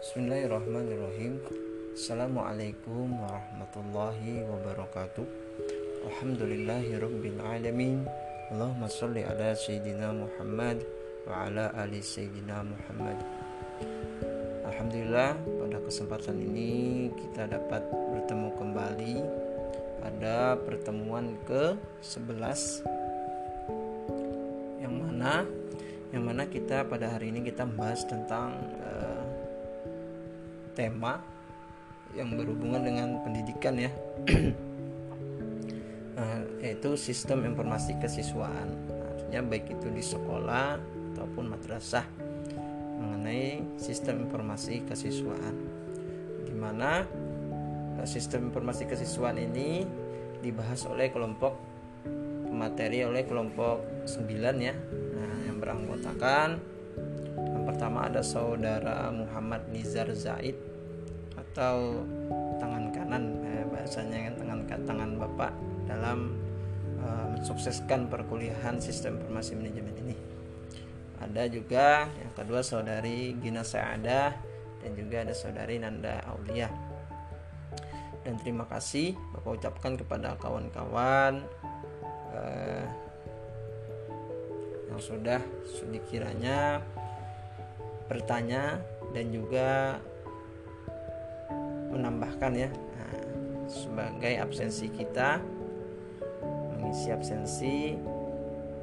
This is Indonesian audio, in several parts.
Bismillahirrahmanirrahim. Assalamualaikum warahmatullahi wabarakatuh. Alhamdulillahirabbil alamin. Allahumma salli ala sayyidina Muhammad wa ala ali sayyidina Muhammad. Alhamdulillah pada kesempatan ini kita dapat bertemu kembali pada pertemuan ke-11 yang mana yang mana kita pada hari ini kita membahas tentang tema yang berhubungan dengan pendidikan ya. Uh, yaitu sistem informasi kesiswaan. Artinya baik itu di sekolah ataupun madrasah mengenai sistem informasi kesiswaan. Di mana uh, sistem informasi kesiswaan ini dibahas oleh kelompok materi oleh kelompok 9 ya beranggotakan yang pertama ada saudara Muhammad Nizar Zaid atau tangan kanan eh, bahasanya kan tangan tangan bapak dalam uh, mensukseskan perkuliahan sistem informasi manajemen ini. Ada juga yang kedua saudari Gina Saadah dan juga ada saudari Nanda Aulia. Dan terima kasih Bapak ucapkan kepada kawan-kawan uh, yang sudah sedikiranya bertanya dan juga menambahkan ya nah, sebagai absensi kita mengisi absensi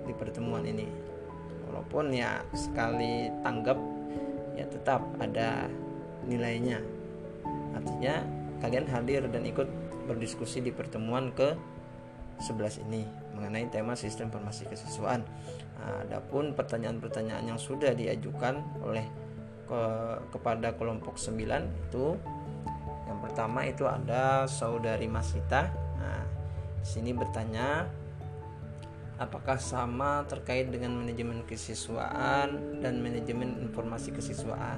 di pertemuan ini walaupun ya sekali tanggap ya tetap ada nilainya artinya kalian hadir dan ikut berdiskusi di pertemuan ke 11 ini mengenai tema sistem informasi kesiswaan. Nah, adapun pertanyaan-pertanyaan yang sudah diajukan oleh ke, kepada kelompok 9 itu yang pertama itu ada saudari Masita. Nah, sini bertanya apakah sama terkait dengan manajemen kesiswaan dan manajemen informasi kesiswaan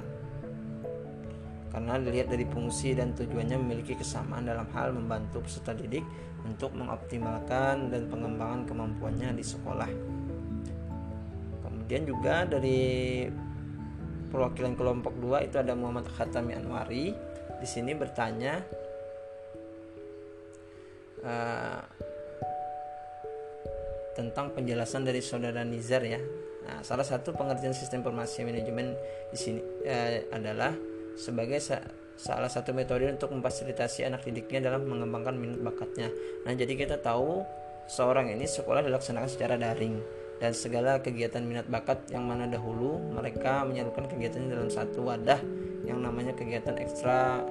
karena dilihat dari fungsi dan tujuannya memiliki kesamaan dalam hal membantu peserta didik untuk mengoptimalkan dan pengembangan kemampuannya di sekolah. Kemudian juga dari perwakilan kelompok 2 itu ada Muhammad Khatami Anwari. Di sini bertanya uh, tentang penjelasan dari saudara Nizar ya. Nah, salah satu pengertian sistem informasi manajemen di sini uh, adalah sebagai salah satu metode untuk memfasilitasi anak didiknya dalam mengembangkan minat bakatnya. Nah, jadi kita tahu seorang ini sekolah dilaksanakan secara daring dan segala kegiatan minat bakat yang mana dahulu mereka menyalurkan kegiatannya dalam satu wadah yang namanya kegiatan ekstra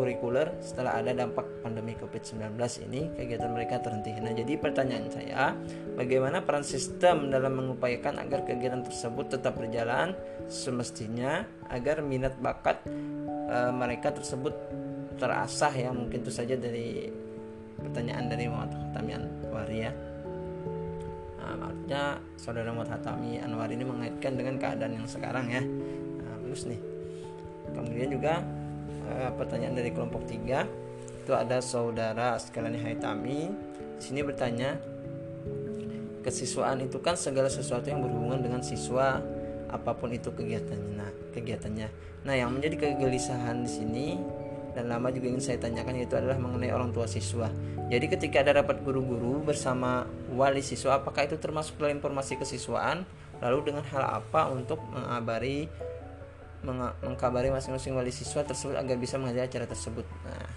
kurikuler setelah ada dampak pandemi Covid-19 ini kegiatan mereka terhenti. Nah, jadi pertanyaan saya, bagaimana peran sistem dalam mengupayakan agar kegiatan tersebut tetap berjalan semestinya agar minat bakat e, mereka tersebut terasah ya mungkin itu saja dari pertanyaan dari Muhammad Hatami Anwari ya. Artinya saudara Muhammad Hatami Anwari ini mengaitkan dengan keadaan yang sekarang ya. Nah, bagus nih. Kemudian juga uh, pertanyaan dari kelompok 3 itu ada saudara sekalian Haitami di sini bertanya kesiswaan itu kan segala sesuatu yang berhubungan dengan siswa apa pun itu kegiatannya nah kegiatannya nah yang menjadi kegelisahan di sini dan lama juga ingin saya tanyakan itu adalah mengenai orang tua siswa. Jadi ketika ada rapat guru-guru bersama wali siswa, apakah itu termasuk dalam informasi kesiswaan? Lalu dengan hal apa untuk mengabari mengkabari masing-masing wali siswa tersebut agar bisa menghadiri acara tersebut. Nah,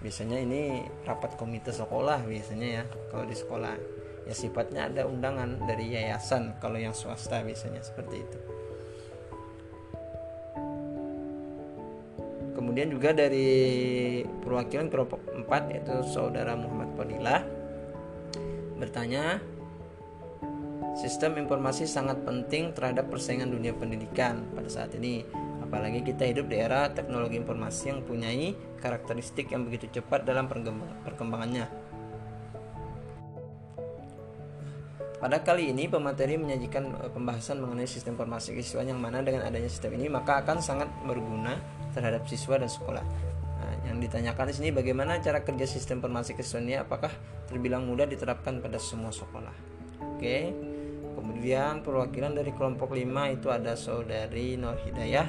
biasanya ini rapat komite sekolah biasanya ya kalau di sekolah ya sifatnya ada undangan dari yayasan kalau yang swasta biasanya seperti itu. Kemudian juga dari perwakilan kelompok 4 yaitu saudara Muhammad Fadilah bertanya Sistem informasi sangat penting terhadap persaingan dunia pendidikan pada saat ini. Apalagi kita hidup di era teknologi informasi yang punyai karakteristik yang begitu cepat dalam perkembangannya. Pada kali ini pemateri menyajikan eh, pembahasan mengenai sistem informasi siswa yang mana dengan adanya sistem ini maka akan sangat berguna terhadap siswa dan sekolah. Nah, yang ditanyakan di sini bagaimana cara kerja sistem informasi ini apakah terbilang mudah diterapkan pada semua sekolah. Oke. Kemudian perwakilan dari kelompok 5 itu ada saudari Nur Hidayah.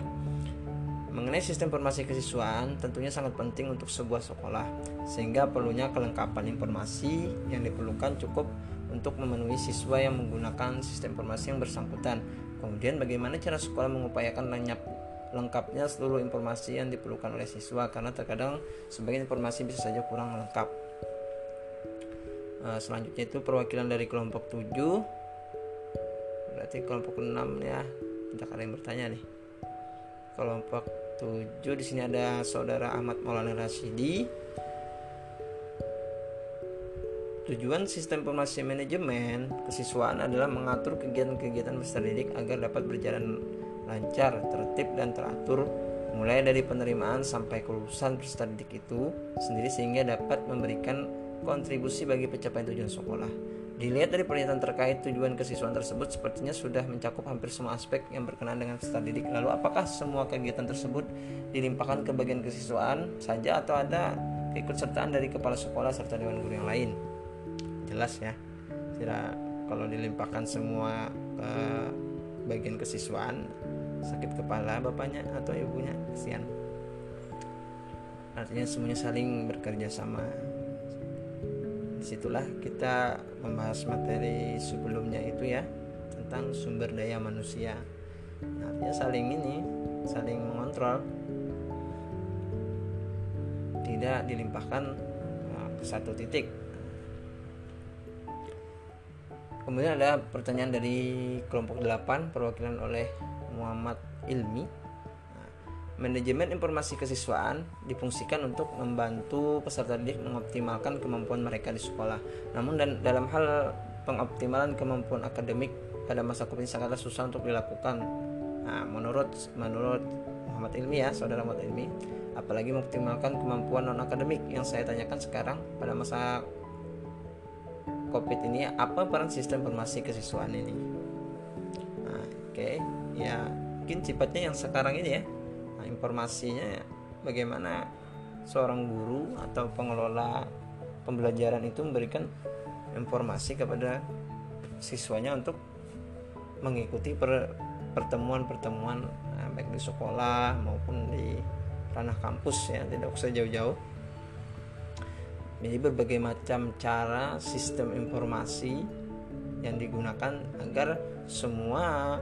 Mengenai sistem informasi kesiswaan, tentunya sangat penting untuk sebuah sekolah, sehingga perlunya kelengkapan informasi yang diperlukan cukup untuk memenuhi siswa yang menggunakan sistem informasi yang bersangkutan. Kemudian bagaimana cara sekolah mengupayakan lenyap lengkapnya seluruh informasi yang diperlukan oleh siswa karena terkadang sebagian informasi bisa saja kurang lengkap. Eh, selanjutnya itu perwakilan dari kelompok 7 berarti kelompok 6 ya. Tidak ada bertanya nih. Kelompok 7 di sini ada saudara Ahmad Maulana Rasidi. Tujuan sistem informasi manajemen kesiswaan adalah mengatur kegiatan-kegiatan peserta didik agar dapat berjalan lancar, tertib dan teratur mulai dari penerimaan sampai kelulusan peserta didik itu sendiri sehingga dapat memberikan kontribusi bagi pencapaian tujuan sekolah. Dilihat dari pernyataan terkait tujuan kesiswaan tersebut sepertinya sudah mencakup hampir semua aspek yang berkenaan dengan peserta didik. Lalu apakah semua kegiatan tersebut dilimpahkan ke bagian kesiswaan saja atau ada keikutsertaan dari kepala sekolah serta dewan guru yang lain? Jelas ya. Tidak kalau dilimpahkan semua ke bagian kesiswaan sakit kepala bapaknya atau ibunya kesian. Artinya semuanya saling bekerja sama. Di situlah kita membahas materi sebelumnya itu ya tentang sumber daya manusia. Artinya saling ini saling mengontrol. Tidak dilimpahkan eh, ke satu titik. Kemudian ada pertanyaan dari kelompok 8 perwakilan oleh Muhammad Ilmi Manajemen informasi kesiswaan difungsikan untuk membantu peserta didik mengoptimalkan kemampuan mereka di sekolah. Namun dan dalam hal pengoptimalan kemampuan akademik pada masa COVID sangatlah susah untuk dilakukan. Nah, menurut menurut Muhammad Ilmi ya, saudara Muhammad Ilmi, apalagi mengoptimalkan kemampuan non akademik yang saya tanyakan sekarang pada masa COVID ini apa peran sistem informasi kesiswaan ini? Nah, Oke, okay. Ya mungkin sifatnya yang sekarang ini ya. Informasinya bagaimana seorang guru atau pengelola pembelajaran itu memberikan informasi kepada siswanya untuk mengikuti pertemuan-pertemuan nah, baik di sekolah maupun di ranah kampus ya tidak usah jauh-jauh. Jadi berbagai macam cara sistem informasi yang digunakan agar semua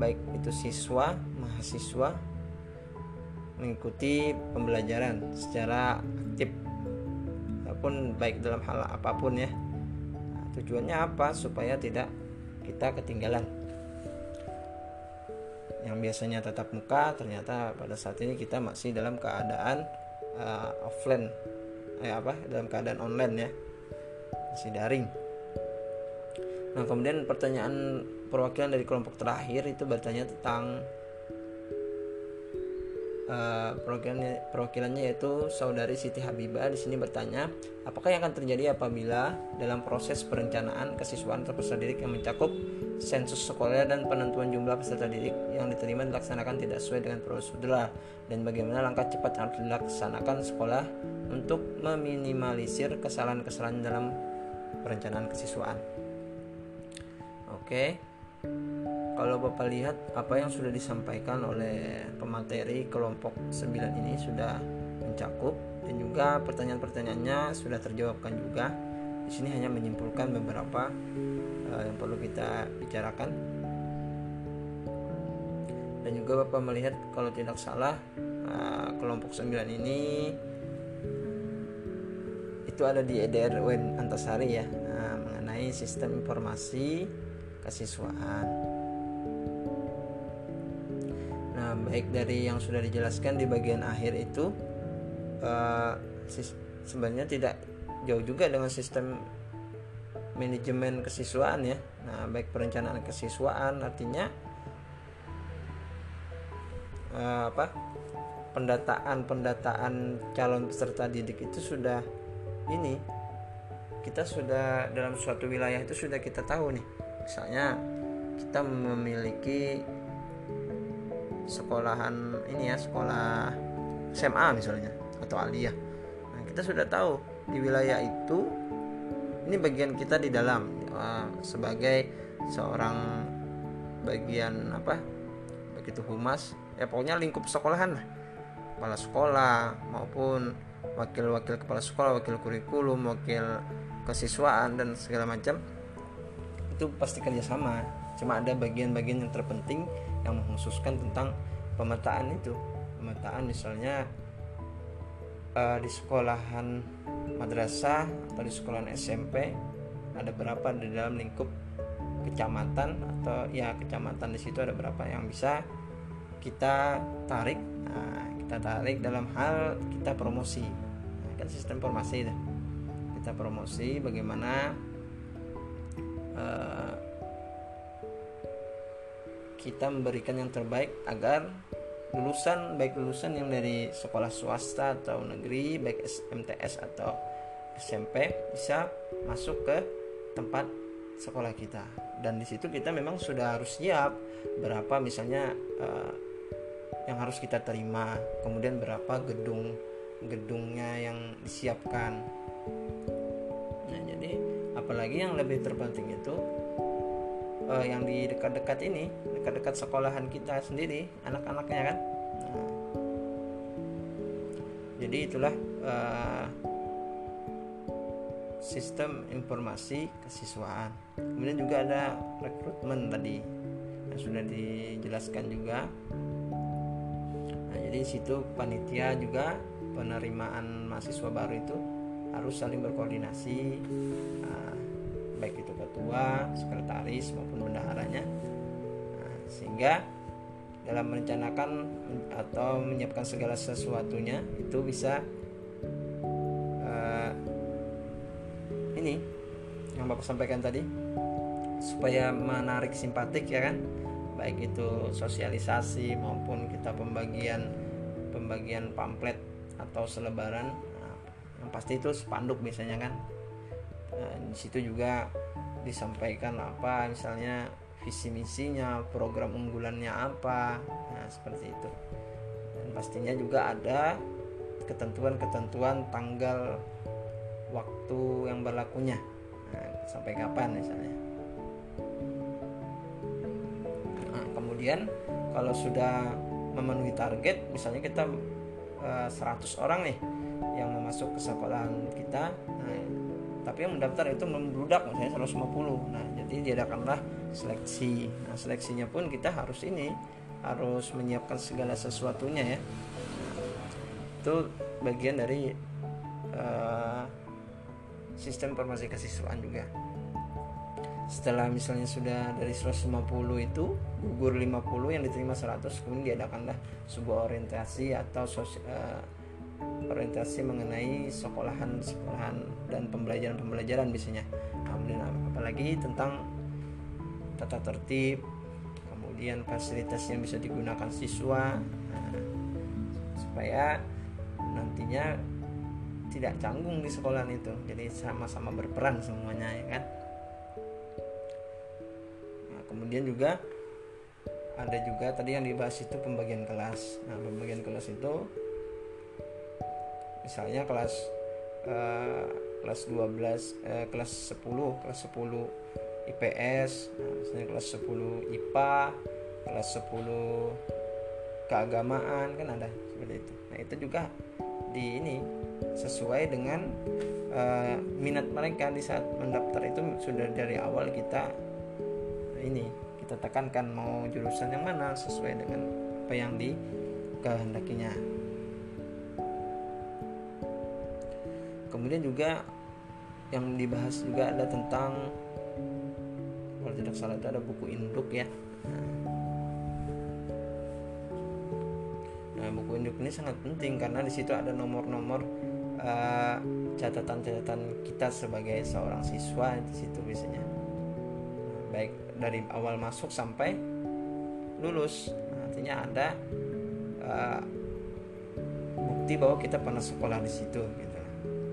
baik itu siswa mahasiswa mengikuti pembelajaran secara aktif. Ataupun baik dalam hal apa pun ya. Nah, tujuannya apa? Supaya tidak kita ketinggalan. Yang biasanya tatap muka ternyata pada saat ini kita masih dalam keadaan uh, offline. Eh apa? Dalam keadaan online ya. Masih daring. Nah kemudian pertanyaan perwakilan dari kelompok terakhir itu bertanya tentang uh, perwakilannya, perwakilannya yaitu saudari Siti Habibah di sini bertanya, apakah yang akan terjadi apabila dalam proses perencanaan kesiswaan peserta didik yang mencakup sensus sekolah dan penentuan jumlah peserta didik yang diterima dilaksanakan tidak sesuai dengan prosedur dan bagaimana langkah cepat yang dilaksanakan sekolah untuk meminimalisir kesalahan-kesalahan dalam perencanaan kesiswaan. Oke. Kalau Bapak lihat apa yang sudah disampaikan oleh pemateri kelompok 9 ini sudah mencakup dan juga pertanyaan-pertanyaannya sudah terjawabkan juga. Di sini hanya menyimpulkan beberapa uh, yang perlu kita bicarakan. Dan juga Bapak melihat kalau tidak salah uh, kelompok 9 ini itu ada di EDR Wen Antasari ya nah, mengenai sistem informasi kesiswaan. baik dari yang sudah dijelaskan di bagian akhir itu uh, sebenarnya tidak jauh juga dengan sistem manajemen kesiswaan ya. Nah, baik perencanaan kesiswaan artinya uh, apa? pendataan-pendataan calon peserta didik itu sudah ini kita sudah dalam suatu wilayah itu sudah kita tahu nih. Misalnya kita memiliki sekolahan ini ya sekolah SMA misalnya atau aliyah. Nah kita sudah tahu di wilayah itu ini bagian kita di dalam. Uh, sebagai seorang bagian apa? Begitu humas ya pokoknya lingkup sekolahan lah. Kepala sekolah maupun wakil-wakil kepala sekolah wakil kurikulum wakil kesiswaan dan segala macam itu pasti kerjasama. Cuma ada bagian-bagian yang terpenting yang mengkhususkan tentang pemetaan itu. Pemetaan misalnya uh, di sekolahan madrasah atau di sekolahan SMP ada berapa di dalam lingkup kecamatan atau ya kecamatan di situ ada berapa yang bisa kita tarik. Nah, kita tarik dalam hal kita promosi. Nah, kan sistem formasi itu. Kita promosi bagaimana uh, kita memberikan yang terbaik agar lulusan baik lulusan yang dari sekolah swasta atau negeri baik MTS atau SMP bisa masuk ke tempat sekolah kita. Dan di situ kita memang sudah harus siap berapa misalnya uh, yang harus kita terima kemudian berapa gedung gedungnya yang disiapkan. Nah jadi apalagi yang lebih terpenting itu uh, yang di dekat-dekat ini dekat-dekat sekolahan kita sendiri anak-anaknya kan? Nah, jadi itulah uh, sistem informasi kesiswaan. Kemudian juga ada rekrutmen tadi yang sudah dijelaskan juga. Nah, jadi situ panitia juga penerimaan mahasiswa baru itu harus saling berkoordinasi nah, baik itu ketua, sekretaris maupun bendaharanya. Nah, sehingga dalam merencanakan atau menyiapkan segala sesuatunya itu bisa uh, ini yang bapak sampaikan tadi supaya menarik simpatik ya kan? Baik itu sosialisasi maupun kita pembagian pembagian pamflet atau selebaran nah, yang pasti itu spanduk biasanya kan nah, di situ juga disampaikan apa misalnya visi misinya program unggulannya apa. Nah seperti itu. Dan pastinya juga ada ketentuan-ketentuan tanggal waktu yang berlakunya. Nah, sampai kapan misalnya. Nah, kemudian kalau sudah memenuhi target misalnya kita uh, eh, 100 orang nih yang masuk ke sekolahan kita nah, tapi yang mendaftar itu membludak misalnya 150 nah jadi diadakanlah seleksi. Nah seleksinya pun kita harus ini harus menyiapkan segala sesuatunya ya. Itu bagian dari uh, sistem informasi kesiswaan juga. Setelah misalnya sudah dari 150 itu gugur 50 yang diterima 100 kemudian diadakanlah sebuah orientasi atau sosial, uh, orientasi mengenai sekolahan sekolahan dan pembelajaran pembelajaran biasanya. Kemudian apalagi tentang tata tertib kemudian fasilitas yang bisa digunakan siswa nah, supaya nantinya tidak canggung di sekolah itu. Jadi sama-sama berperan semuanya ya kan? Nah, kemudian juga ada juga tadi yang dibahas itu pembagian kelas. Nah pembagian kelas itu misalnya kelas uh, kelas 12 uh, kelas 10 kelas 10 IPS nah, misalnya kelas 10 IPA kelas 10 keagamaan kan ada seperti itu. Nah itu juga di ini sesuai dengan uh, minat mereka di saat mendaftar itu sudah dari awal kita ini kita tekankan mau jurusan yang mana sesuai dengan apa yang dikehendakinya kemudian juga yang dibahas juga ada tentang kalau tidak salah itu ada buku induk ya. Nah buku induk ini sangat penting karena di situ ada nomor-nomor uh, catatan-catatan kita sebagai seorang siswa di situ biasanya. Baik dari awal masuk sampai lulus. Nah, artinya ada uh, bukti bahwa kita pernah sekolah di situ gitu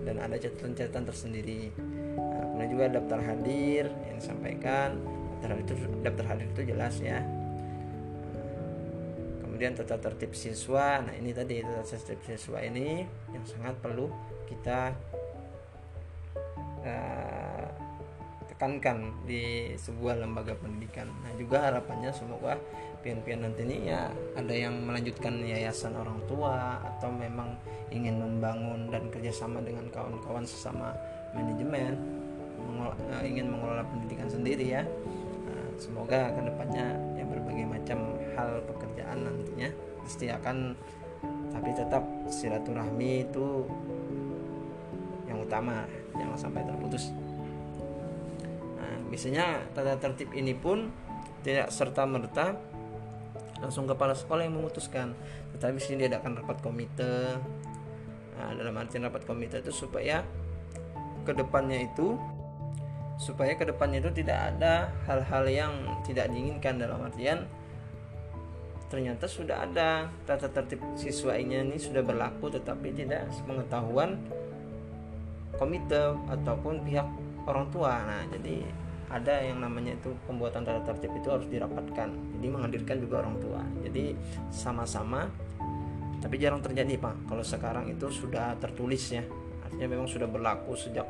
dan ada catatan-catatan tersendiri. Nah, kemudian juga daftar hadir yang disampaikan. Daftar hadir itu daftar hadir itu jelas ya. Kemudian tata tertib siswa. Nah ini tadi tata tertib siswa ini yang sangat perlu kita uh, tekankan di sebuah lembaga pendidikan. Nah juga harapannya semoga pian-pian nanti ini ya ada yang melanjutkan yayasan orang tua atau memang ingin membangun dan kerjasama dengan kawan-kawan sesama manajemen mengelola, uh, ingin mengelola pendidikan sendiri ya. Nah, semoga ke depannya ya berbagai macam hal pekerjaan nantinya pasti akan tapi tetap silaturahmi itu yang utama jangan sampai terputus biasanya tata tertib ini pun tidak serta merta langsung kepala sekolah yang memutuskan. Tetapi sini diadakan rapat komite. Nah, dalam artian rapat komite itu supaya ke depannya itu supaya ke depannya itu tidak ada hal-hal yang tidak diinginkan dalam artian ternyata sudah ada tata tertib siswa ini sudah berlaku tetapi tidak pengetahuan komite ataupun pihak orang tua. Nah jadi ada yang namanya itu pembuatan tata tertib itu harus dirapatkan. Jadi menghadirkan juga orang tua. Jadi sama-sama tapi jarang terjadi pak. Kalau sekarang itu sudah tertulis ya. Artinya memang sudah berlaku sejak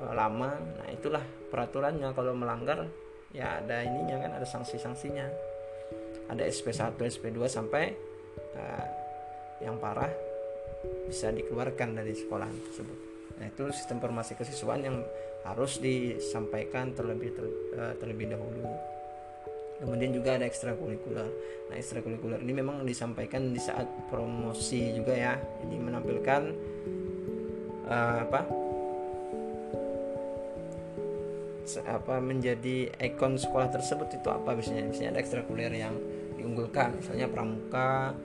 uh, lama. Nah itulah peraturannya. Kalau melanggar ya ada ininya kan ada sanksi-sanksinya. Ada SP1 SP2 sampai uh, yang parah bisa dikeluarkan dari sekolah tersebut nah itu sistem formasi kesiswaan yang harus disampaikan terlebih ter, uh, terlebih dahulu. Kemudian juga ada ekstrakurikuler. Nah ekstrakurikuler ini memang disampaikan di saat promosi juga ya. Jadi menampilkan uh, apa? Apa menjadi ikon sekolah tersebut itu apa? Biasanya misalnya ada ekstrakurikuler yang diunggulkan. Misalnya pramuka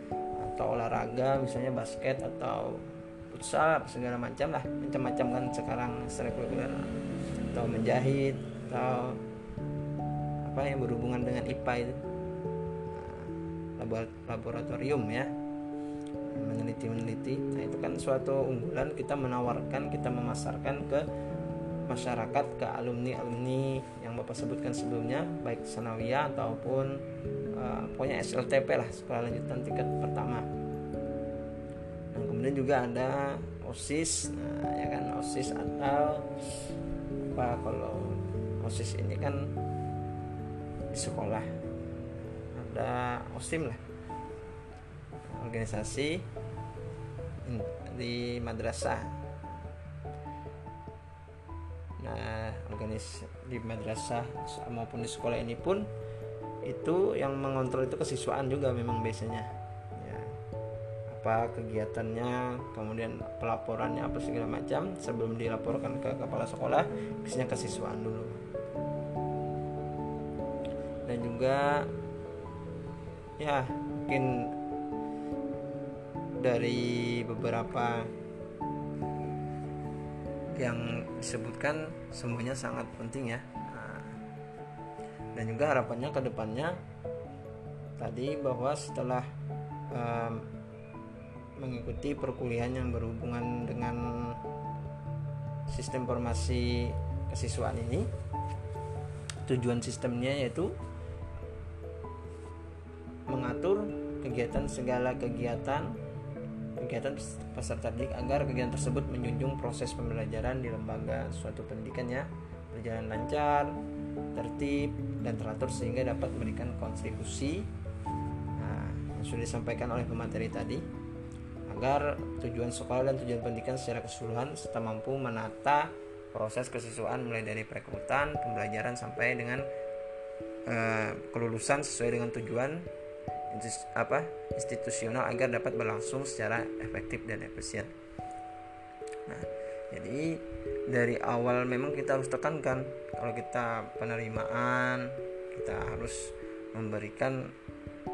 atau olahraga misalnya basket atau futsal segala macam lah. Macam-macam kan sekarang ekstrakurikuler atau menjahit atau apa yang berhubungan dengan IPA itu. Nah, laboratorium ya. Meneliti-meneliti. Nah itu kan suatu unggulan kita menawarkan kita memasarkan ke masyarakat ke alumni alumni yang bapak sebutkan sebelumnya baik sanawiyah ataupun uh, pokoknya SLTP lah sekolah lanjutan tingkat pertama kemudian juga ada osis nah ya kan osis atau apa kalau osis ini kan di sekolah. Ada osim lah organisasi di madrasah. Nah organisasi di madrasah maupun di sekolah ini pun itu yang mengontrol itu kesiswaan juga memang biasanya apa kegiatannya kemudian pelaporannya apa segala macam sebelum dilaporkan ke kepala sekolah biasanya kesiswaan dulu. Dan juga ya mungkin dari beberapa yang disebutkan semuanya sangat penting ya. Nah, dan juga harapannya ke depannya tadi bahwa setelah um, mengikuti perkuliahan yang berhubungan dengan sistem formasi kesiswaan ini. Tujuan sistemnya yaitu mengatur kegiatan segala kegiatan kegiatan peserta didik agar kegiatan tersebut menjunjung proses pembelajaran di lembaga suatu pendidikan ya. Berjalan lancar, tertib dan teratur sehingga dapat memberikan kontribusi nah, yang sudah disampaikan oleh pemateri tadi agar tujuan sekolah dan tujuan pendidikan secara keseluruhan serta mampu menata proses kesiswaan mulai dari perekrutan, pembelajaran sampai dengan uh, kelulusan sesuai dengan tujuan apa institusional agar dapat berlangsung secara efektif dan efisien. Nah, jadi dari awal memang kita harus tekankan kalau kita penerimaan kita harus memberikan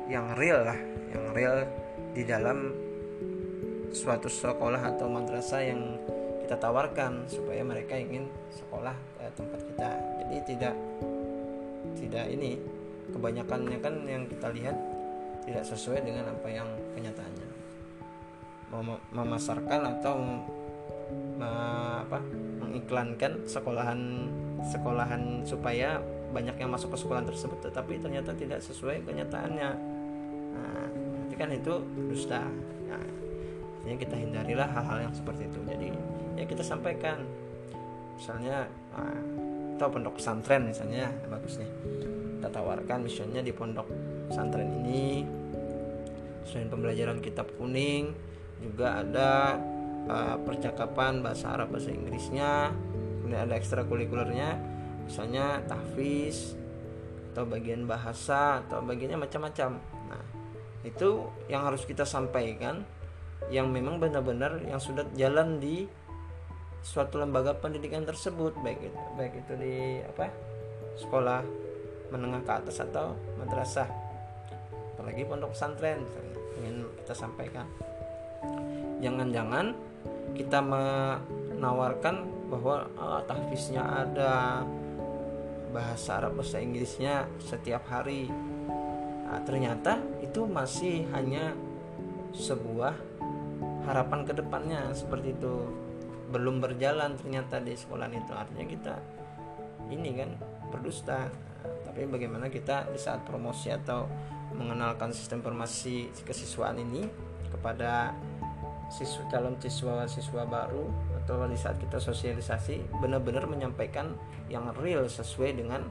yang real lah, yang real di dalam suatu sekolah atau madrasah yang kita tawarkan supaya mereka ingin sekolah ke tempat kita. Jadi tidak tidak ini kebanyakannya kan yang kita lihat tidak sesuai dengan apa yang kenyataannya. Mem memasarkan atau apa mengiklankan sekolahan sekolahan supaya banyak yang masuk ke sekolah tersebut tetapi ternyata tidak sesuai kenyataannya. Nah, kan itu dusta artinya kita hindarilah hal-hal yang seperti itu. Jadi ya kita sampaikan. Misalnya atau pondok pesantren misalnya bagus nih kita tawarkan misalnya di pondok pesantren ini. Selain pembelajaran kitab kuning juga ada uh, percakapan bahasa Arab bahasa Inggrisnya. Kemudian ada ekstrakurikulernya misalnya tahfiz atau bagian bahasa atau bagiannya macam-macam. Nah itu yang harus kita sampaikan yang memang benar-benar yang sudah jalan di suatu lembaga pendidikan tersebut baik itu baik itu di apa sekolah menengah ke atas atau madrasah. Apalagi pondok pesantren ingin kita sampaikan. Jangan-jangan kita menawarkan bahwa oh, tahfiznya ada bahasa Arab bahasa Inggrisnya setiap hari. Nah, ternyata itu masih hanya sebuah harapan ke depannya seperti itu. Belum berjalan ternyata di sekolah itu. Artinya kita ini kan berdusta. Tapi bagaimana kita di saat promosi atau mengenalkan sistem informasi kesiswaan ini kepada siswa calon siswa siswa baru atau di saat kita sosialisasi benar-benar menyampaikan yang real sesuai dengan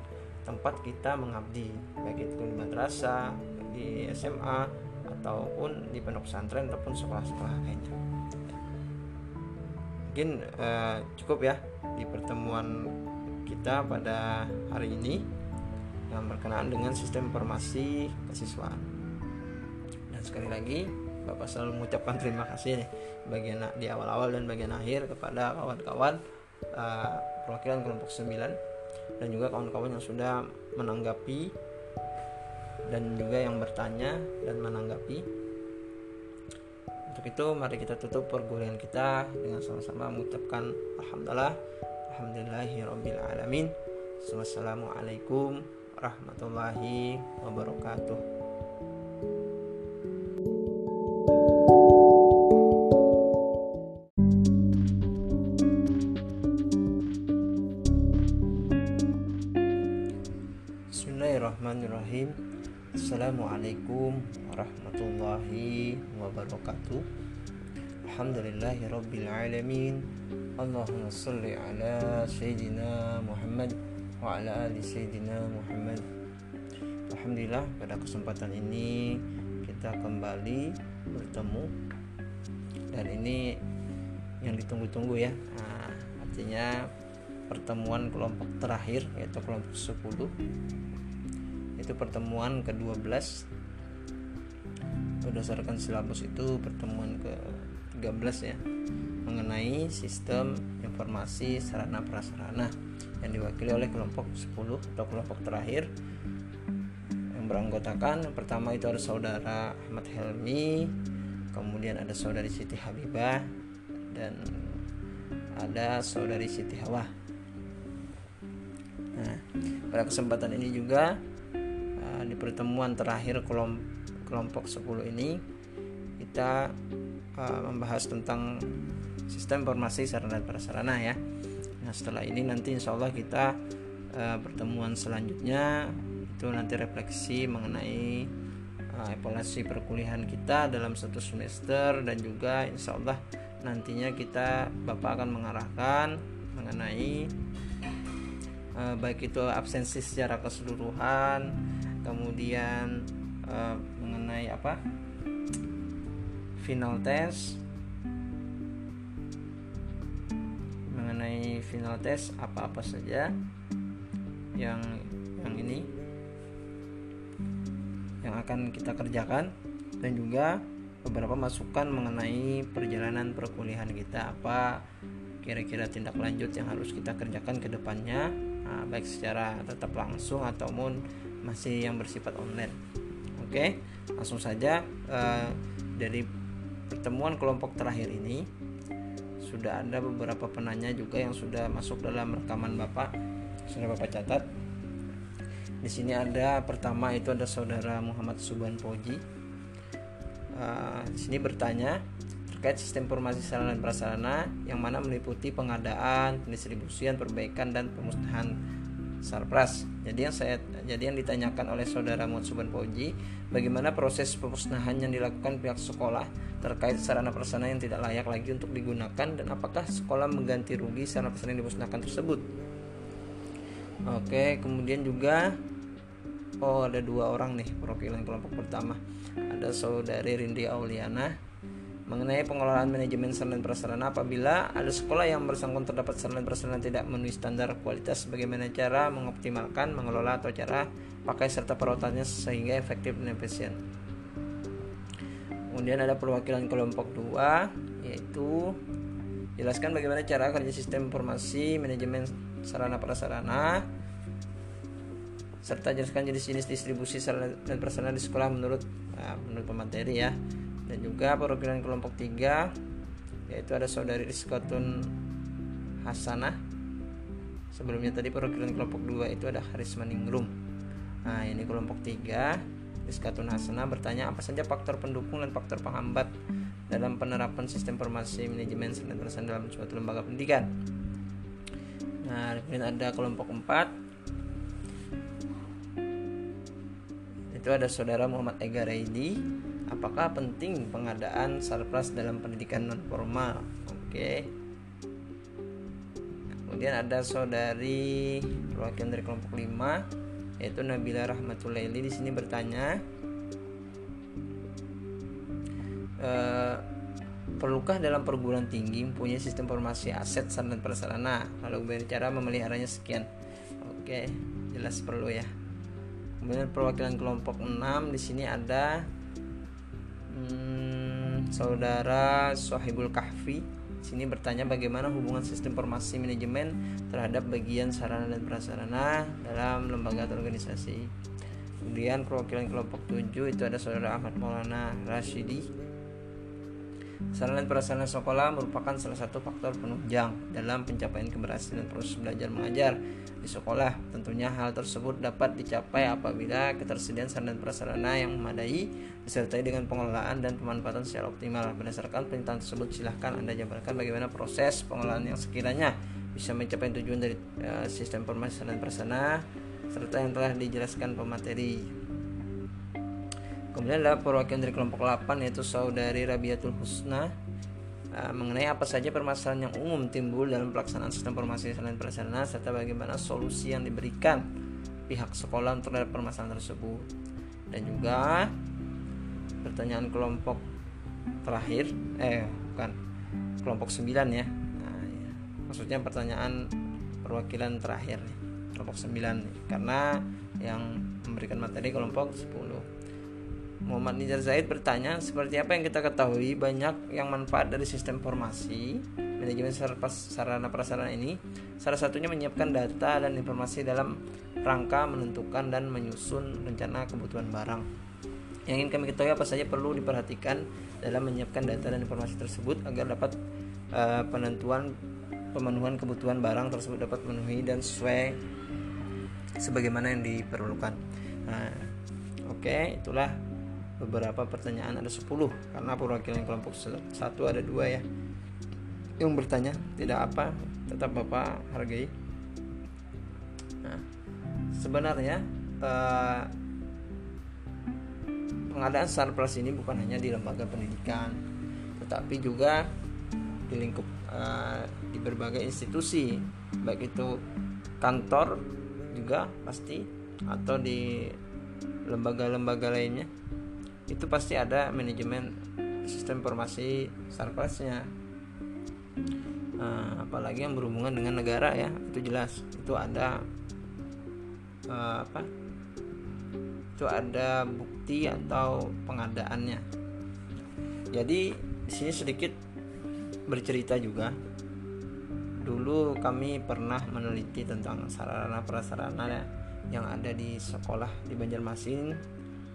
tempat kita mengabdi. Baik itu di madrasah di SMA ataupun di pondok pesantren ataupun sekolah-sekolah lainnya. Mungkin uh, cukup ya di pertemuan kita pada hari ini yang berkenaan dengan sistem informasi kesiswaan. Dan sekali lagi Bapak selalu mengucapkan terima kasih nih bagian di awal-awal dan bagian akhir kepada kawan-kawan uh, perwakilan kelompok 9 dan juga kawan-kawan yang sudah menanggapi dan juga yang bertanya dan menanggapi untuk itu mari kita tutup perguruan kita dengan sama-sama mengucapkan alhamdulillah alhamdulillahirabbil alamin. Wassalamualaikum warahmatullahi wabarakatuh. Assalamualaikum warahmatullahi wabarakatuh. Alhamdulillahi rabbil alamin. Allahumma salli ala Sayyidina Muhammad Wa ala ali Sayyidina Muhammad. Alhamdulillah pada kesempatan ini Kita kembali bertemu. Dan ini yang ditunggu-tunggu ya. Nah, Artinya pertemuan kelompok terakhir yaitu kelompok 10 itu pertemuan ke-12 berdasarkan silabus itu pertemuan ke-13 ya mengenai sistem informasi sarana prasarana yang diwakili oleh kelompok 10 atau kelompok terakhir yang beranggotakan. Yang pertama itu ada saudara Ahmad Helmi kemudian ada saudari Siti Habibah dan ada saudari Siti Hawa. Nah pada kesempatan ini juga di pertemuan terakhir kelompok 10 ini kita uh, membahas tentang sistem informasi sarana dan prasarana ya. Nah setelah ini nanti insya Allah kita uh, pertemuan selanjutnya itu nanti refleksi mengenai uh, evaluasi perkuliahan kita dalam satu semester dan juga insya Allah nantinya kita Bapak akan mengarahkan mengenai uh, baik itu absensi secara keseluruhan kemudian uh, mengenai apa? Final test. Mengenai final test apa-apa saja yang yang ini yang akan kita kerjakan. Dan juga beberapa masukan mengenai perjalanan perkuliahan kita. Apa kira-kira tindak lanjut yang harus kita kerjakan ke depannya? Nah, baik secara tetap langsung ataupun masih yang bersifat online. Oke langsung saja uh, dari pertemuan kelompok terakhir ini sudah ada beberapa penanya juga yang sudah masuk dalam rekaman bapak. Sudah bapak catat. Di sini ada pertama itu ada saudara Muhammad Suban Poji. Uh, di sini bertanya terkait sistem informasi sarana dan prasarana yang mana meliputi pengadaan, pendistribusian, perbaikan dan pemusnahan sarpras. Jadi yang saya jadi yang ditanyakan oleh saudara Mutsuban Poji, bagaimana proses pemusnahan yang dilakukan pihak sekolah terkait sarana prasarana yang tidak layak lagi untuk digunakan dan apakah sekolah mengganti rugi sarana prasarana yang dimusnahkan tersebut? Oke, kemudian juga oh ada dua orang nih perwakilan kelompok pertama. Ada saudari Rindi Auliana mengenai pengelolaan manajemen sarana prasarana apabila ada sekolah yang bersangkutan terdapat sarana prasarana tidak memenuhi standar kualitas bagaimana cara mengoptimalkan mengelola atau cara pakai serta perawatannya sehingga efektif dan efisien? Kemudian ada perwakilan kelompok 2 yaitu jelaskan bagaimana cara kerja sistem informasi manajemen sarana prasarana serta jelaskan jenis-jenis distribusi sarana dan prasarana di sekolah menurut nah, menurut pemateri ya dan juga perwakilan kelompok 3 yaitu ada saudari Rizkotun Hasanah. Sebelumnya tadi perwakilan kelompok 2 itu ada Haris Maningrum. Nah ini kelompok 3 Rizkotun Hasanah bertanya apa saja faktor pendukung dan faktor penghambat dalam penerapan sistem informasi manajemen perasaan dalam suatu lembaga pendidikan? Nah kemudian ada kelompok 4 itu ada saudara Muhammad Ega Raidi apakah penting pengadaan sarpras dalam pendidikan non formal? Oke. Kemudian ada saudari perwakilan dari kelompok 5 yaitu Nabila Rahmatulaili di sini bertanya e, perlukah dalam perguruan tinggi mempunyai sistem informasi aset dan prasarana? Lalu cara memeliharanya? Sekian. Oke jelas perlu ya. Kemudian perwakilan kelompok 6 di sini ada hmm, saudara Sohibul Kahfi sini bertanya bagaimana hubungan sistem informasi manajemen terhadap bagian sarana dan prasarana dalam lembaga atau organisasi. Kemudian perwakilan kelompok 7 itu ada saudara Ahmad Maulana Rashidi Sarana prasarana sekolah merupakan salah satu faktor penunjang dalam pencapaian keberhasilan proses belajar mengajar di sekolah. Tentunya hal tersebut dapat dicapai apabila ketersediaan sarana prasarana yang memadai disertai dengan pengelolaan dan pemanfaatan secara optimal. Berdasarkan perintahan tersebut, silahkan Anda jabarkan bagaimana proses pengelolaan yang sekiranya bisa mencapai tujuan dari uh, sistem informasi sarana prasarana serta yang telah dijelaskan pemateri. Kemudian ada perwakilan dari kelompok 8 yaitu saudari Rabiatul Husna uh, mengenai apa saja permasalahan yang umum timbul dalam pelaksanaan sistem informasi dan prasarana serta bagaimana solusi yang diberikan pihak sekolah untuk permasalahan tersebut. Dan juga pertanyaan kelompok terakhir eh bukan kelompok 9 ya. Nah, ya. Maksudnya pertanyaan perwakilan terakhir kelompok 9 nih. karena yang memberikan materi kelompok 10 Muhammad Nizar Zaid bertanya seperti apa yang kita ketahui banyak yang manfaat dari sistem formasi manajemen sarana prasarana ini salah satunya menyiapkan data dan informasi dalam rangka menentukan dan menyusun rencana kebutuhan barang yang ingin kami ketahui apa saja perlu diperhatikan dalam menyiapkan data dan informasi tersebut agar dapat uh, penentuan pemenuhan kebutuhan barang tersebut dapat memenuhi dan sesuai sebagaimana yang diperlukan. Nah, oke, okay, itulah beberapa pertanyaan ada 10 karena perwakilan kelompok satu ada dua ya. Yang bertanya tidak apa tetap bapak hargai? Nah sebenarnya eh, pengadaan sarpras ini bukan hanya di lembaga pendidikan tetapi juga di lingkup eh, di berbagai institusi. Baik itu kantor juga pasti atau di lembaga-lembaga lainnya itu pasti ada manajemen sistem informasi sarplasnya uh, apalagi yang berhubungan dengan negara ya itu jelas. Itu ada uh, apa? Itu ada bukti atau pengadaannya. Jadi di sini sedikit bercerita juga. Dulu kami pernah meneliti tentang sarana prasarana yang ada di sekolah di Banjarmasin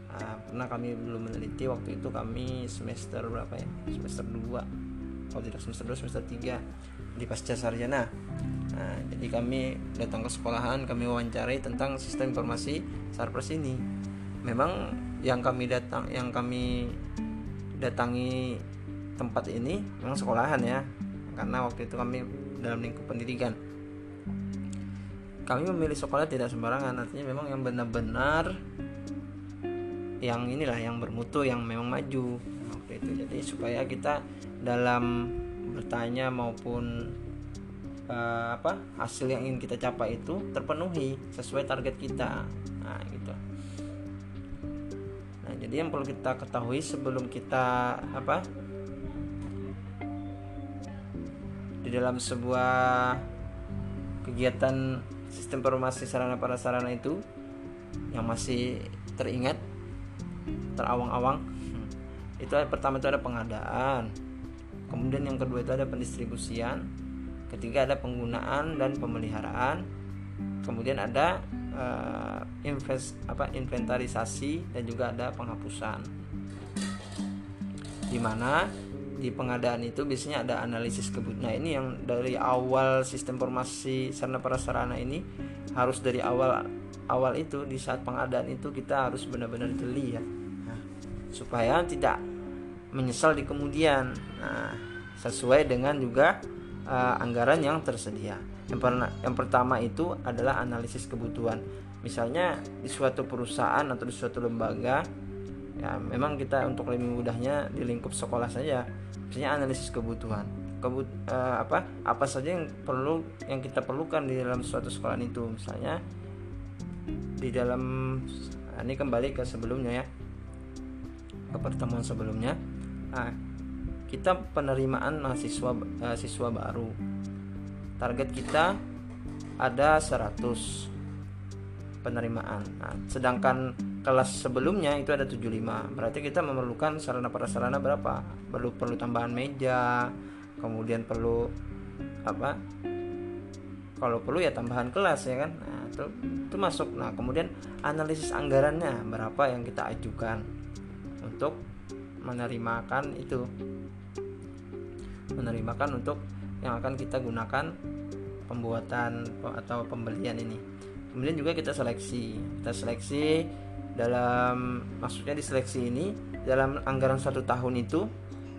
nah, pernah kami belum meneliti waktu itu kami semester berapa ya? Semester 2 kalau tidak semester 2 semester 3 di pasca sarjana. Nah, jadi kami datang ke sekolahan kami wawancarai tentang sistem informasi sarpres ini. Memang yang kami datang yang kami datangi tempat ini memang sekolahan ya karena waktu itu kami dalam lingkup pendidikan. Kami memilih sekolah tidak sembarangan artinya memang yang benar-benar yang inilah yang bermutu yang memang maju. Waktu itu. Jadi supaya kita dalam bertanya maupun uh, apa hasil yang ingin kita capai itu terpenuhi sesuai target kita. Nah gitu. Nah jadi yang perlu kita ketahui sebelum kita apa di dalam sebuah kegiatan sistem informasi sarana prasarana itu yang masih teringat terawang-awang. Itu pertama itu ada pengadaan. Kemudian yang kedua itu ada pendistribusian. Ketiga ada penggunaan dan pemeliharaan. Kemudian ada uh, invest apa inventarisasi dan juga ada penghapusan. Di mana di pengadaan itu biasanya ada analisis kebutuhan. Nah, ini yang dari awal sistem informasi sarana prasarana ini harus dari awal awal itu di saat pengadaan itu kita harus benar-benar jeli ya. Supaya tidak menyesal di kemudian. Nah, sesuai dengan juga uh, anggaran yang tersedia. Yang, pernah, yang pertama itu adalah analisis kebutuhan. Misalnya di suatu perusahaan atau di suatu lembaga ya memang kita untuk lebih mudahnya di lingkup sekolah saja misalnya analisis kebutuhan Kebut, uh, apa apa saja yang perlu yang kita perlukan di dalam suatu sekolah itu misalnya di dalam nah, ini kembali ke sebelumnya ya ke pertemuan sebelumnya nah, kita penerimaan mahasiswa uh, siswa baru target kita ada 100 penerimaan. Nah, sedangkan kelas sebelumnya itu ada 75. Berarti kita memerlukan sarana prasarana berapa? Perlu perlu tambahan meja, kemudian perlu apa? Kalau perlu ya tambahan kelas ya kan. Nah, itu, itu masuk. Nah, kemudian analisis anggarannya berapa yang kita ajukan untuk menerimakan itu. Menerimakan untuk yang akan kita gunakan pembuatan atau pembelian ini. Kemudian juga kita seleksi. Kita seleksi dalam maksudnya di seleksi ini dalam anggaran satu tahun itu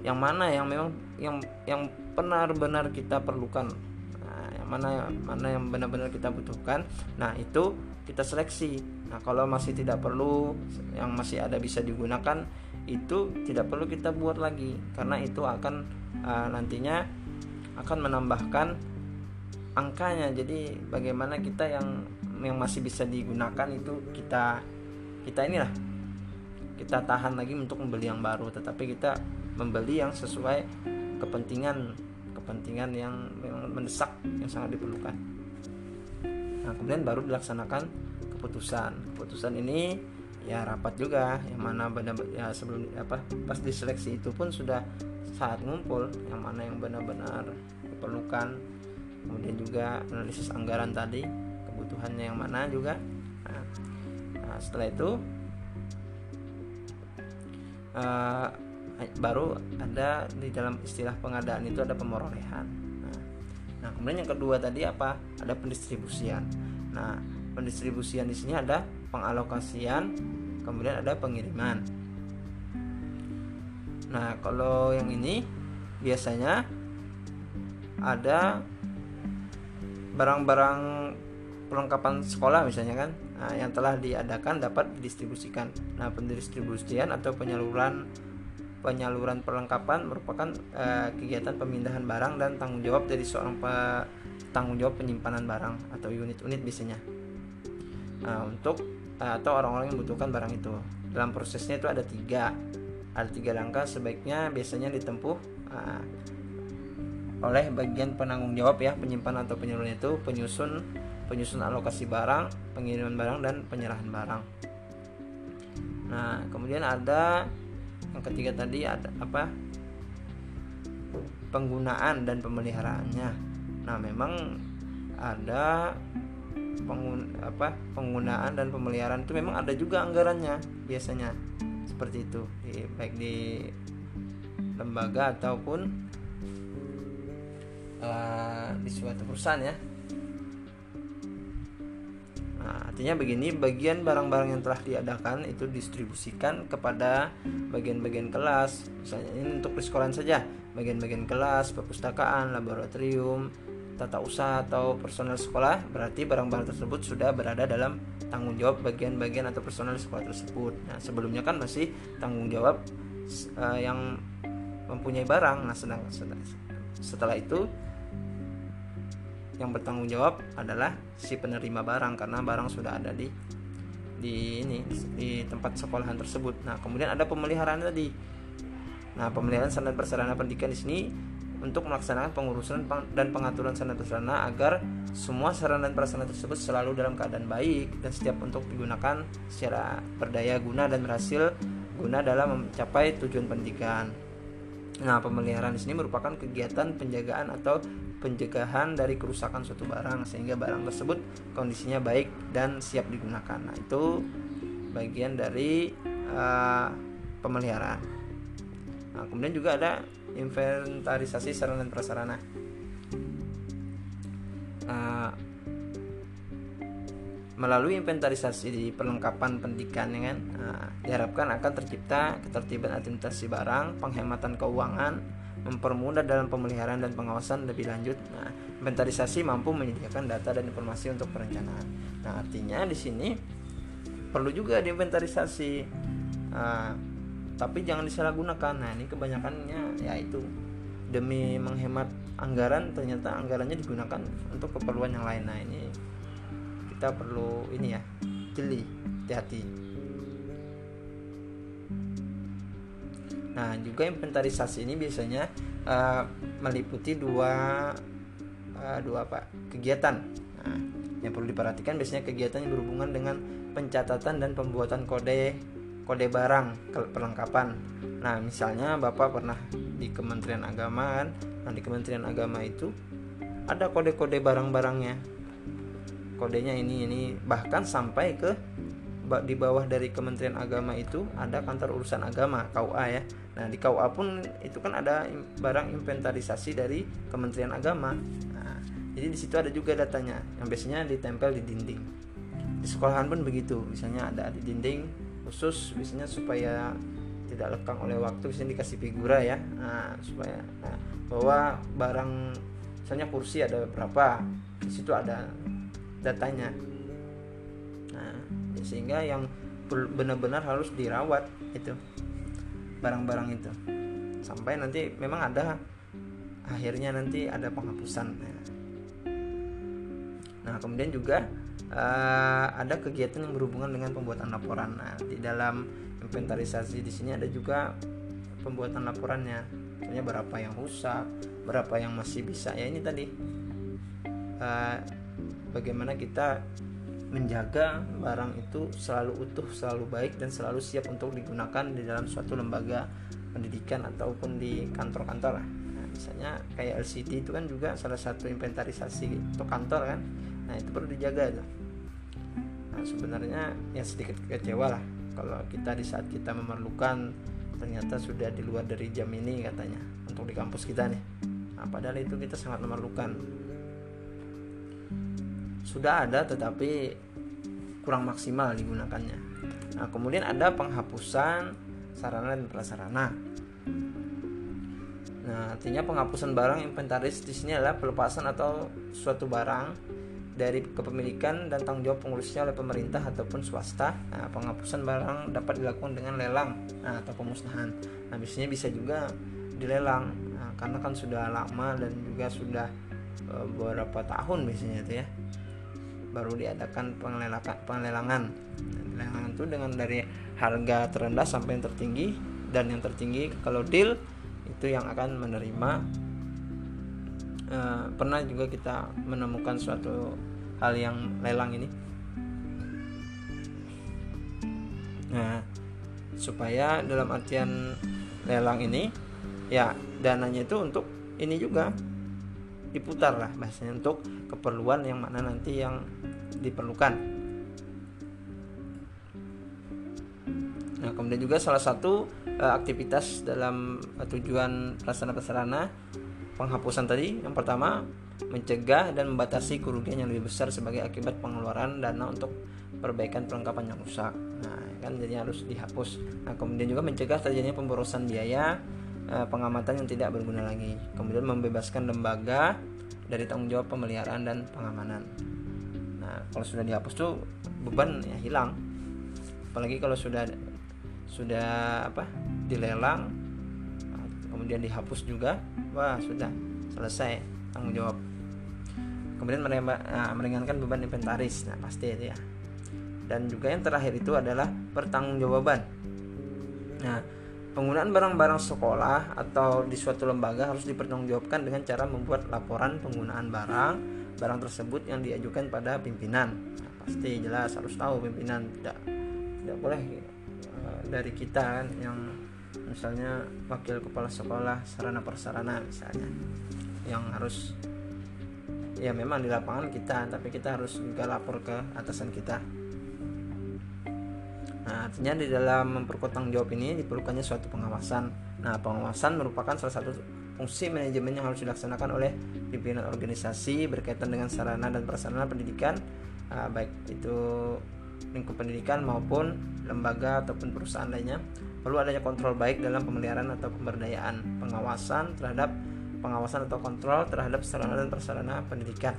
yang mana yang memang yang yang benar-benar kita perlukan. Nah, yang mana mana yang benar-benar kita butuhkan. Nah itu kita seleksi. Nah kalau masih tidak perlu yang masih ada bisa digunakan itu tidak perlu kita buat lagi karena itu akan uh, nantinya akan menambahkan angkanya. Jadi bagaimana kita yang yang masih bisa digunakan itu kita kita inilah kita tahan lagi untuk membeli yang baru. Tetapi kita membeli yang sesuai kepentingan kepentingan yang memang mendesak yang sangat diperlukan. Nah kemudian baru dilaksanakan keputusan. Keputusan ini ya rapat juga. Yang mana benar ya sebelum apa pas diseleksi itu pun sudah saat ngumpul yang mana yang benar-benar diperlukan. Kemudian juga analisis anggaran tadi kebutuhannya yang mana juga. Nah, nah setelah itu uh, baru ada di dalam istilah pengadaan itu ada pemerolehan nah, nah kemudian yang kedua tadi apa? Ada pendistribusian. Nah pendistribusian di sini ada pengalokasian kemudian ada pengiriman. Nah kalau yang ini biasanya ada barang-barang perlengkapan sekolah misalnya kan nah, yang telah diadakan dapat didistribusikan. Nah pendistribusian atau penyaluran penyaluran perlengkapan merupakan uh, kegiatan pemindahan barang dan tanggung jawab dari seorang pe, tanggung jawab penyimpanan barang atau unit-unit biasanya. Nah, untuk atau orang-orang yang membutuhkan barang itu dalam prosesnya itu ada tiga ada tiga langkah sebaiknya biasanya ditempuh uh, oleh bagian penanggung jawab ya penyimpan atau penyaluran itu penyusun penyusun alokasi barang, pengiriman barang dan penyerahan barang. Nah, kemudian ada yang ketiga tadi ada apa? Penggunaan dan pemeliharaannya. Nah, memang ada pengun apa penggunaan dan pemeliharaan itu memang ada juga anggarannya biasanya. Seperti itu. Di, baik di lembaga ataupun uh, di suatu perusahaan ya. Nah, artinya begini, bagian barang-barang yang telah diadakan itu distribusikan kepada bagian-bagian kelas. Misalnya ini untuk di sekolah saja, bagian-bagian kelas, perpustakaan, laboratorium, tata usaha atau personel sekolah, berarti barang-barang tersebut sudah berada dalam tanggung jawab bagian-bagian atau personel sekolah tersebut. Nah, sebelumnya kan masih tanggung jawab uh, yang mempunyai barang. Nah, sedang setelah itu yang bertanggung jawab adalah si penerima barang karena barang sudah ada di di ini di tempat sekolahan tersebut. Nah, kemudian ada pemeliharaan tadi. Nah, pemeliharaan sarana prasarana pendidikan di sini untuk melaksanakan pengurusan dan pengaturan sarana prasarana agar semua sarana dan prasarana tersebut selalu dalam keadaan baik dan setiap untuk digunakan secara berdaya guna dan berhasil guna dalam mencapai tujuan pendidikan. Nah, pemeliharaan di sini merupakan kegiatan penjagaan atau pencegahan dari kerusakan suatu barang sehingga barang tersebut kondisinya baik dan siap digunakan. Nah, itu bagian dari uh, pemeliharaan. Nah, kemudian juga ada inventarisasi sarana dan prasarana. Uh, melalui inventarisasi di perlengkapan pendidikan ya kan nah, diharapkan akan tercipta ketertiban administrasi barang penghematan keuangan mempermudah dalam pemeliharaan dan pengawasan lebih lanjut. Nah, inventarisasi mampu menyediakan data dan informasi untuk perencanaan. Nah, artinya di sini perlu juga diinventarisasi. Nah, tapi jangan disalahgunakan. Nah, ini kebanyakannya yaitu demi menghemat anggaran ternyata anggarannya digunakan untuk keperluan yang lain. Nah, ini kita perlu ini ya, jeli, hati-hati. Nah, juga inventarisasi ini biasanya uh, meliputi dua uh, dua apa? kegiatan. Nah, yang perlu diperhatikan biasanya kegiatan yang berhubungan dengan pencatatan dan pembuatan kode kode barang perlengkapan. Nah, misalnya Bapak pernah di Kementerian Agama kan? Nah, di Kementerian Agama itu ada kode-kode barang-barangnya. Kodenya ini ini bahkan sampai ke di bawah dari Kementerian Agama itu ada kantor urusan agama KUA ya. Nah di KUA pun itu kan ada barang inventarisasi dari Kementerian Agama. Nah, jadi di situ ada juga datanya yang biasanya ditempel di dinding. Di sekolahan pun begitu, misalnya ada di dinding khusus biasanya supaya tidak lekang oleh waktu biasanya dikasih figura ya. Nah supaya nah, bahwa barang misalnya kursi ada berapa di situ ada datanya. Sehingga yang benar-benar harus dirawat itu barang-barang itu. Sampai nanti memang ada akhirnya nanti ada penghapusan. Nah kemudian juga uh, ada kegiatan yang berhubungan dengan pembuatan laporan nah di dalam inventarisasi di sini ada juga pembuatan laporannya misalnya berapa yang rusak berapa yang masih bisa ya ini tadi uh, bagaimana kita menjaga barang itu selalu utuh, selalu baik dan selalu siap untuk digunakan di dalam suatu lembaga pendidikan ataupun di kantor-kantor. Nah, misalnya kayak LCD itu kan juga salah satu inventarisasi untuk kantor kan. Nah, itu perlu dijaga itu. Nah, sebenarnya ya sedikit kecewa lah kalau kita di saat kita memerlukan ternyata sudah di luar dari jam ini katanya untuk di kampus kita nih. Nah, padahal itu kita sangat memerlukan sudah ada tetapi kurang maksimal digunakannya. Nah, kemudian ada penghapusan sarana dan prasarana. Nah, artinya penghapusan barang inventaris di sini adalah pelepasan atau suatu barang dari kepemilikan dan tanggung jawab pengurusnya oleh pemerintah ataupun swasta. Nah, penghapusan barang dapat dilakukan dengan lelang nah, atau pemusnahan. Nah, biasanya bisa juga dilelang nah, karena kan sudah lama dan juga sudah e, beberapa tahun biasanya itu ya baru diadakan pengelelangan pengelelangan pengelelangan itu dengan dari harga terendah sampai yang tertinggi dan yang tertinggi kalau deal itu yang akan menerima uh, pernah juga kita menemukan suatu hal yang lelang ini nah supaya dalam artian lelang ini ya dananya itu untuk ini juga diputar lah bahasanya untuk keperluan yang mana nanti yang diperlukan. Nah, kemudian juga salah satu uh, aktivitas dalam uh, tujuan pelaksana prasarana penghapusan tadi yang pertama mencegah dan membatasi kerugian yang lebih besar sebagai akibat pengeluaran dana untuk perbaikan perlengkapan yang rusak. Nah, kan jadi harus dihapus. Nah, kemudian juga mencegah terjadinya pemborosan biaya uh, pengamatan yang tidak berguna lagi. Kemudian membebaskan lembaga dari tanggung jawab pemeliharaan dan pengamanan nah kalau sudah dihapus tuh beban ya hilang apalagi kalau sudah sudah apa dilelang kemudian dihapus juga wah sudah selesai tanggung jawab kemudian nah, meringankan beban inventaris. Nah pasti itu ya. Dan juga yang terakhir itu adalah pertanggungjawaban. Nah penggunaan barang-barang sekolah atau di suatu lembaga harus dipertanggungjawabkan dengan cara membuat laporan penggunaan barang barang tersebut yang diajukan pada pimpinan. Nah, pasti jelas harus tahu pimpinan. Tidak tidak boleh uh, dari kita kan yang misalnya wakil kepala sekolah sarana prasarana misalnya yang harus ya memang di lapangan kita tapi kita harus juga lapor ke atasan kita. Nah artinya di dalam memperkuat jawab ini diperlukannya suatu pengawasan. Nah pengawasan merupakan salah satu fungsi manajemen yang harus dilaksanakan oleh pimpinan organisasi berkaitan dengan sarana dan prasarana pendidikan uh, baik itu lingkup pendidikan maupun lembaga ataupun perusahaan lainnya. Perlu adanya kontrol baik dalam pemeliharaan atau pemberdayaan pengawasan terhadap pengawasan atau kontrol terhadap sarana dan prasarana pendidikan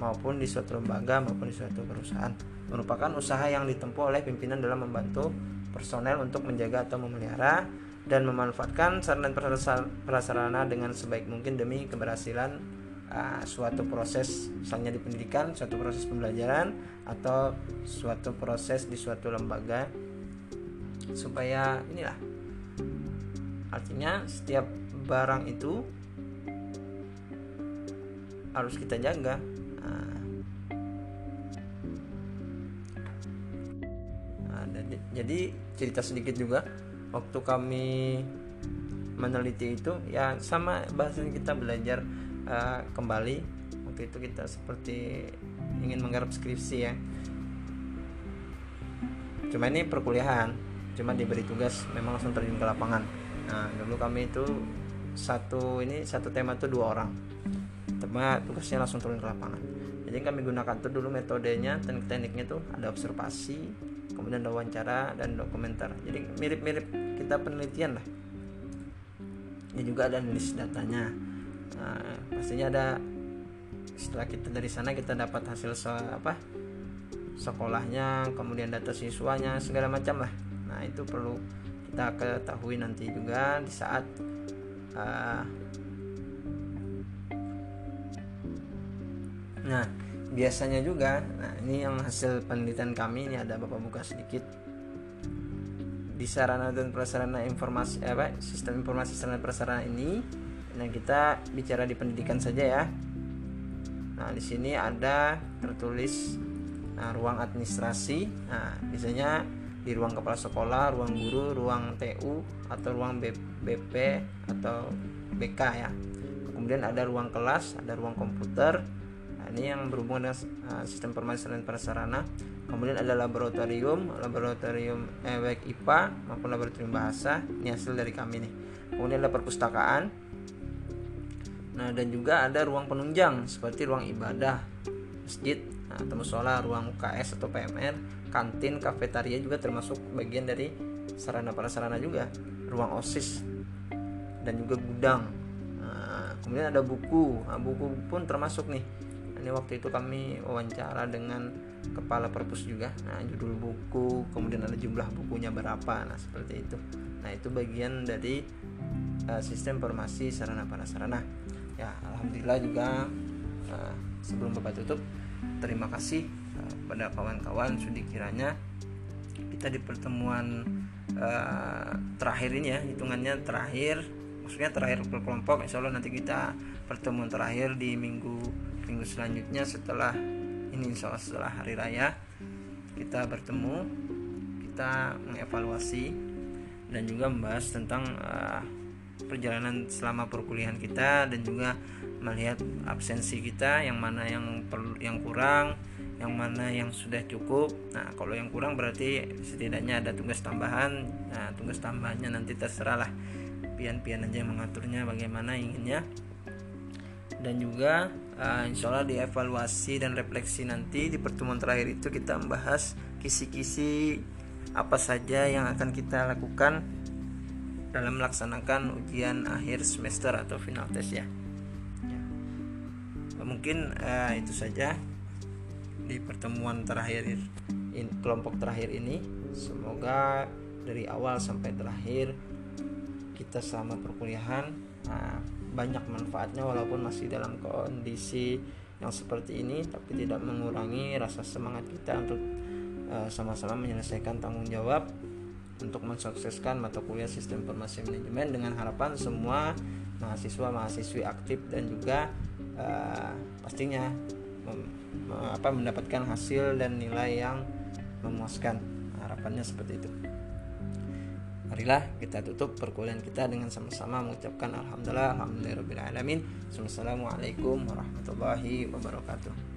maupun di suatu lembaga maupun di suatu perusahaan. Merupakan usaha yang ditempuh oleh pimpinan dalam membantu personel untuk menjaga atau memelihara dan memanfaatkan sarana dan prasarana dengan sebaik mungkin demi keberhasilan uh, suatu proses misalnya di pendidikan suatu proses pembelajaran atau suatu proses di suatu lembaga. Supaya inilah artinya setiap barang itu harus kita jaga. Nah, nah, jadi cerita sedikit juga. Waktu kami meneliti itu ya sama bahasa kita belajar uh, kembali. Waktu itu kita seperti ingin menggarap skripsi ya. Cuma ini perkuliahan cuma diberi tugas memang langsung terjun ke lapangan. Nah dulu kami itu satu ini satu tema itu dua orang tema tugasnya langsung turun ke lapangan. Jadi kami gunakan tuh dulu metodenya teknik-tekniknya tuh ada observasi kemudian ada wawancara dan dokumenter. Jadi mirip-mirip kita penelitian lah. Ini juga ada analisis datanya. Nah, pastinya ada setelah kita dari sana kita dapat hasil so, apa sekolahnya kemudian data siswanya segala macam lah. Nah itu perlu kita ketahui nanti juga di saat uh, Nah, biasanya juga, nah ini yang hasil penelitian kami ini ada Bapak buka sedikit. Di sarana dan prasarana informasi apa sistem informasi sarana prasarana ini nah kita bicara di pendidikan saja ya. Nah di sini ada tertulis nah, ruang administrasi. Nah biasanya di ruang kepala sekolah ruang guru ruang TU atau ruang BP atau BK ya. Kemudian ada ruang kelas ada ruang komputer ini yang berhubungan dengan uh, sistem informasi dan prasarana. Kemudian ada laboratorium, laboratorium eh, IPA maupun laboratorium bahasa. Ini hasil dari kami nih. Kemudian ada perpustakaan. Nah, dan juga ada ruang penunjang seperti ruang ibadah, masjid, nah, atau musola, ruang UKS atau PMR, kantin, kafetaria juga termasuk bagian dari sarana prasarana juga, ruang OSIS dan juga gudang. Nah, kemudian ada buku, nah, buku pun termasuk nih ini waktu itu kami wawancara dengan kepala perpus juga. Nah judul buku kemudian ada jumlah bukunya berapa. Nah seperti itu. Nah itu bagian dari uh, sistem informasi sarana prasarana. Ya alhamdulillah juga uh, sebelum bapak tutup terima kasih uh, pada kawan-kawan sudah kiranya kita di pertemuan uh, terakhir ini ya hitungannya terakhir maksudnya terakhir kelompok insya Allah nanti kita pertemuan terakhir di minggu minggu selanjutnya setelah ini insya Allah setelah hari raya kita bertemu kita mengevaluasi dan juga membahas tentang uh, perjalanan selama perkuliahan kita dan juga melihat absensi kita yang mana yang perlu yang kurang yang mana yang sudah cukup. Nah kalau yang kurang berarti setidaknya ada tugas tambahan nah tugas tambahannya nanti terserah lah. Pian-pian aja yang mengaturnya bagaimana inginnya dan juga uh, insya Allah dievaluasi dan refleksi nanti di pertemuan terakhir itu kita membahas kisi-kisi apa saja yang akan kita lakukan dalam melaksanakan ujian akhir semester atau final test ya, ya. mungkin uh, itu saja di pertemuan terakhir in, kelompok terakhir ini. Semoga dari awal sampai terakhir kita selama perkuliahan. Uh, banyak manfaatnya walaupun masih dalam kondisi yang seperti ini tapi tidak mengurangi rasa semangat kita untuk uh, sama-sama menyelesaikan tanggung jawab untuk mensukseskan mata kuliah sistem informasi manajemen dengan harapan semua mahasiswa mahasiswi aktif dan juga uh, pastinya apa mendapatkan hasil dan nilai yang memuaskan. Harapannya seperti itu marilah kita tutup perkuliahan kita dengan sama-sama mengucapkan alhamdulillah alhamdulillahirobbilalamin assalamualaikum warahmatullahi wabarakatuh